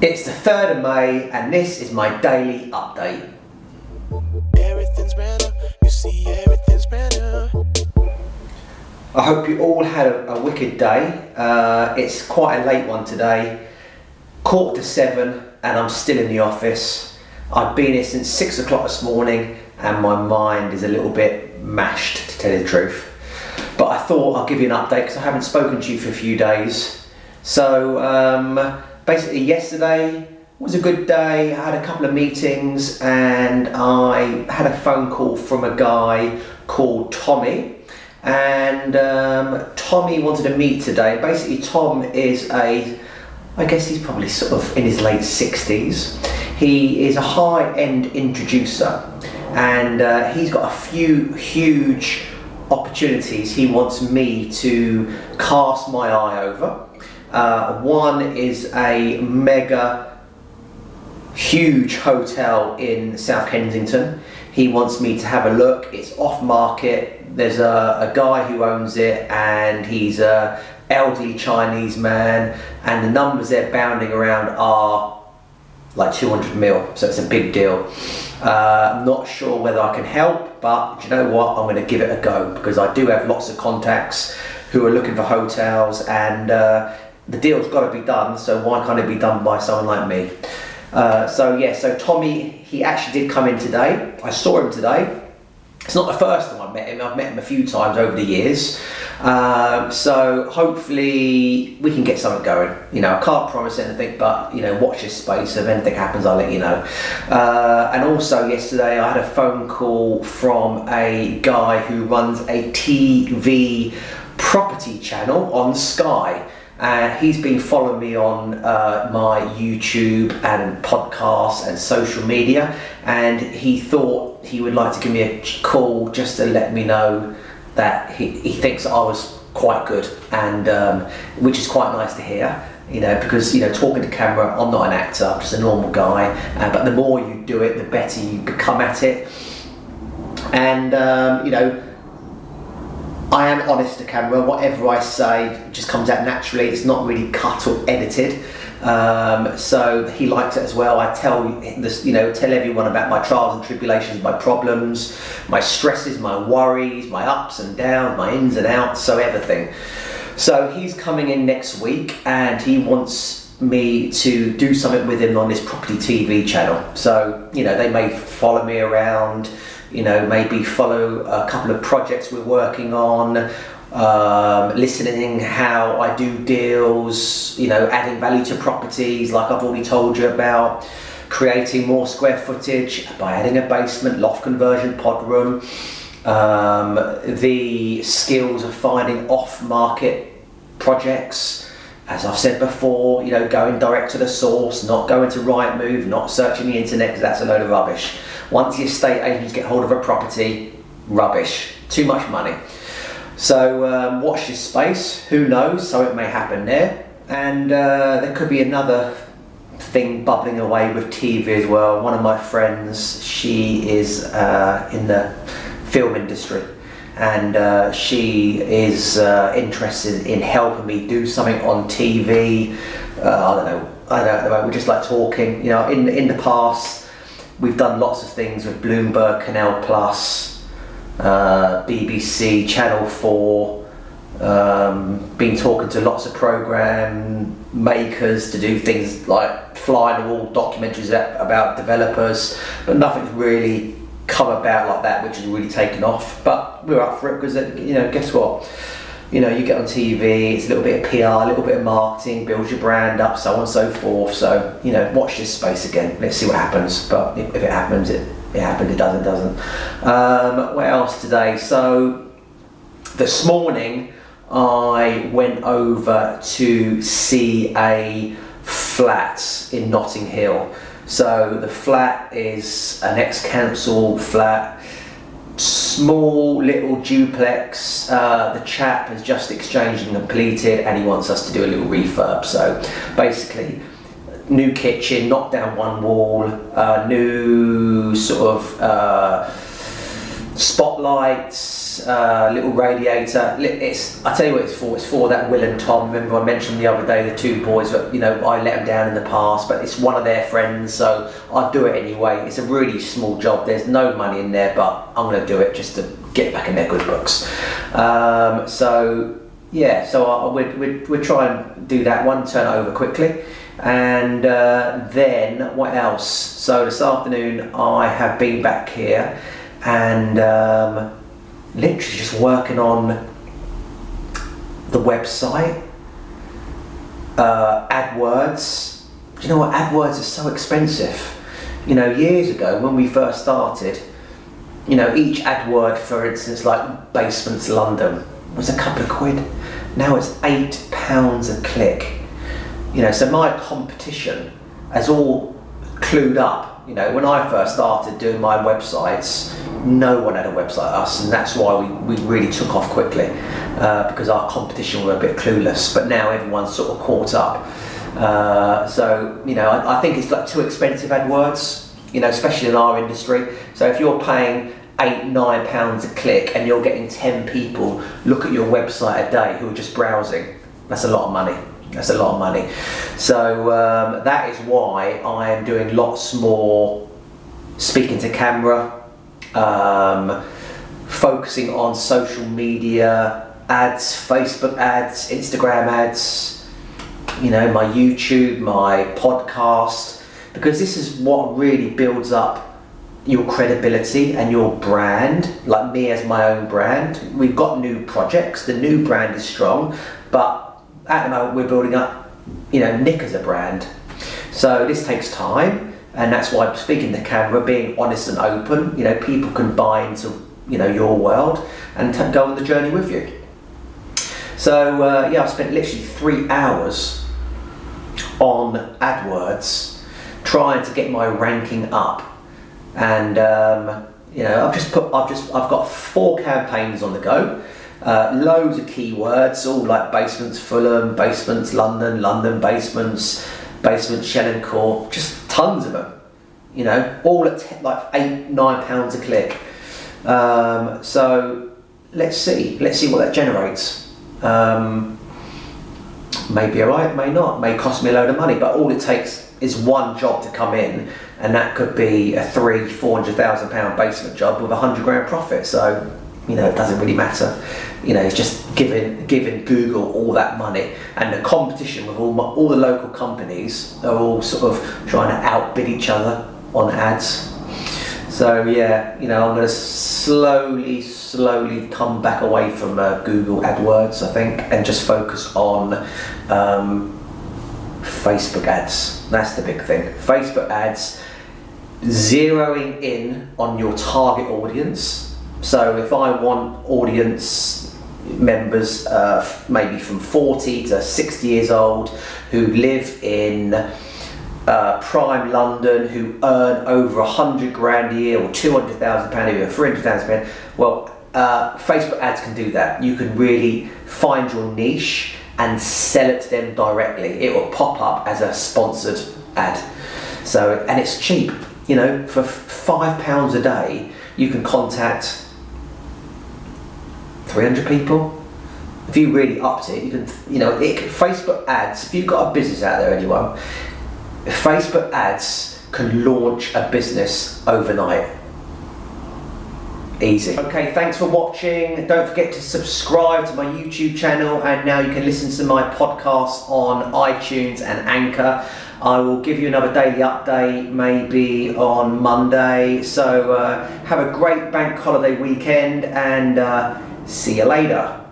It's the 3rd of May and this is my daily update. Everything's brand. You see, everything's brand. I hope you all had a, a wicked day. Uh, it's quite a late one today, quarter to seven, and I'm still in the office. I've been here since six o'clock this morning, and my mind is a little bit mashed, to tell you the truth. But I thought I'll give you an update because I haven't spoken to you for a few days. So um, basically, yesterday was a good day. I had a couple of meetings, and I had a phone call from a guy called Tommy and um, Tommy wanted to meet today. Basically, Tom is a, I guess he's probably sort of in his late 60s. He is a high end introducer and uh, he's got a few huge opportunities he wants me to cast my eye over. Uh, one is a mega huge hotel in South Kensington. He wants me to have a look. It's off market. There's a, a guy who owns it, and he's a elderly Chinese man, and the numbers they're bounding around are like 200 mil, so it's a big deal. Uh, not sure whether I can help, but you know what? I'm going to give it a go because I do have lots of contacts who are looking for hotels, and uh, the deal's got to be done. So why can't it be done by someone like me? Uh, so yeah, so Tommy, he actually did come in today. I saw him today. It's not the first time I've met him. I've met him a few times over the years. Um, so hopefully we can get something going. You know, I can't promise anything, but you know, watch this space. If anything happens, I'll let you know. Uh, and also yesterday, I had a phone call from a guy who runs a TV property channel on Sky. And he's been following me on uh, my YouTube and podcasts and social media. And he thought he would like to give me a call just to let me know that he, he thinks I was quite good, and um, which is quite nice to hear. You know, because you know, talking to camera, I'm not an actor, I'm just a normal guy. Uh, but the more you do it, the better you become at it. And um, you know, I am honest to camera. Whatever I say just comes out naturally. It's not really cut or edited. Um, so he likes it as well. I tell this, you know, tell everyone about my trials and tribulations, my problems, my stresses, my worries, my ups and downs, my ins and outs. So everything. So he's coming in next week, and he wants me to do something with him on this property TV channel. So you know, they may follow me around you know, maybe follow a couple of projects we're working on, um, listening how I do deals, you know, adding value to properties like I've already told you about, creating more square footage by adding a basement, loft conversion, pod room, um, the skills of finding off market projects. As I've said before, you know, going direct to the source, not going to Rightmove, not searching the internet because that's a load of rubbish. Once the estate agents get hold of a property, rubbish, too much money. So um, watch this space. Who knows? So it may happen there, and uh, there could be another thing bubbling away with TV as well. One of my friends, she is uh, in the film industry, and uh, she is uh, interested in helping me do something on TV. Uh, I don't know. I don't know. We're just like talking. You know, in in the past we've done lots of things with Bloomberg, Canal Plus, uh, BBC, Channel 4, um, been talking to lots of program makers to do things like fly the wall documentaries about developers, but nothing's really come about like that, which has really taken off. But we're up for it because, you know, guess what? You know, you get on TV, it's a little bit of PR, a little bit of marketing, builds your brand up, so on and so forth. So, you know, watch this space again. Let's see what happens. But if, if it happens, it, it happens. It doesn't, doesn't. Um, what else today? So, this morning, I went over to see a flat in Notting Hill. So, the flat is an ex council flat small little duplex. Uh, the chap has just exchanged and completed, and he wants us to do a little refurb. So basically, new kitchen, knock down one wall, uh, new sort of uh, spotlights, uh, little radiator. It's I tell you what it's for. It's for that Will and Tom. Remember I mentioned the other day the two boys that you know I let them down in the past, but it's one of their friends, so I do it anyway. It's a really small job. There's no money in there, but I'm to do it just to get back in their good books. Um, so yeah, so we'd try and do that one, turn over quickly. And uh, then what else? So this afternoon I have been back here and um, literally just working on the website, uh, AdWords. You know what? AdWords is so expensive. You know, years ago when we first started, you know, each AdWord, for instance, like Basements London, was a couple of quid. Now it's eight pounds a click. You know, so my competition has all clued up. You know, when I first started doing my websites, no one had a website like us, and that's why we, we really took off quickly uh, because our competition were a bit clueless. But now everyone's sort of caught up. Uh, so you know, I, I think it's like too expensive AdWords. You know, especially in our industry. So if you're paying eight, nine pounds a click and you're getting 10 people look at your website a day who are just browsing, that's a lot of money. That's a lot of money. So um, that is why I am doing lots more speaking to camera, um, focusing on social media, ads, Facebook ads, Instagram ads, you know, my YouTube, my podcast, because this is what really builds up your credibility and your brand, like me as my own brand. We've got new projects, the new brand is strong, but at the moment we're building up, you know, Nick as a brand. So this takes time, and that's why speaking to camera, being honest and open, you know, people can buy into, you know, your world and t- go on the journey with you. So uh, yeah, I spent literally three hours on AdWords trying to get my ranking up and um, you know I've just put I've just I've got four campaigns on the go. Uh, loads of keywords, all like basements Fulham, basements London, London basements, basements Shannon Court, just tons of them. You know, all at te- like eight, nine pounds a click. Um, so let's see, let's see what that generates. Um, may be alright, may not, may cost me a load of money, but all it takes is one job to come in, and that could be a three, four hundred thousand pound basement job with a hundred grand profit. So, you know, it doesn't really matter. You know, it's just giving giving Google all that money, and the competition with all my, all the local companies are all sort of trying to outbid each other on ads. So yeah, you know, I'm going to slowly, slowly come back away from uh, Google AdWords, I think, and just focus on um, Facebook ads. That's the big thing. Facebook ads, zeroing in on your target audience. So if I want audience members, uh, maybe from 40 to 60 years old, who live in uh, prime London, who earn over 100 grand a year or 200,000 pound a year, 300,000 pound, well, uh, Facebook ads can do that. You can really find your niche and sell it to them directly. It will pop up as a sponsored ad. So, and it's cheap. You know, for five pounds a day, you can contact 300 people. If you really upped it, you can, you know, it, Facebook ads. If you've got a business out there, anyone, Facebook ads can launch a business overnight. Easy. Okay, thanks for watching. Don't forget to subscribe to my YouTube channel, and now you can listen to my podcast on iTunes and Anchor. I will give you another daily update maybe on Monday. So uh, have a great bank holiday weekend, and uh, see you later.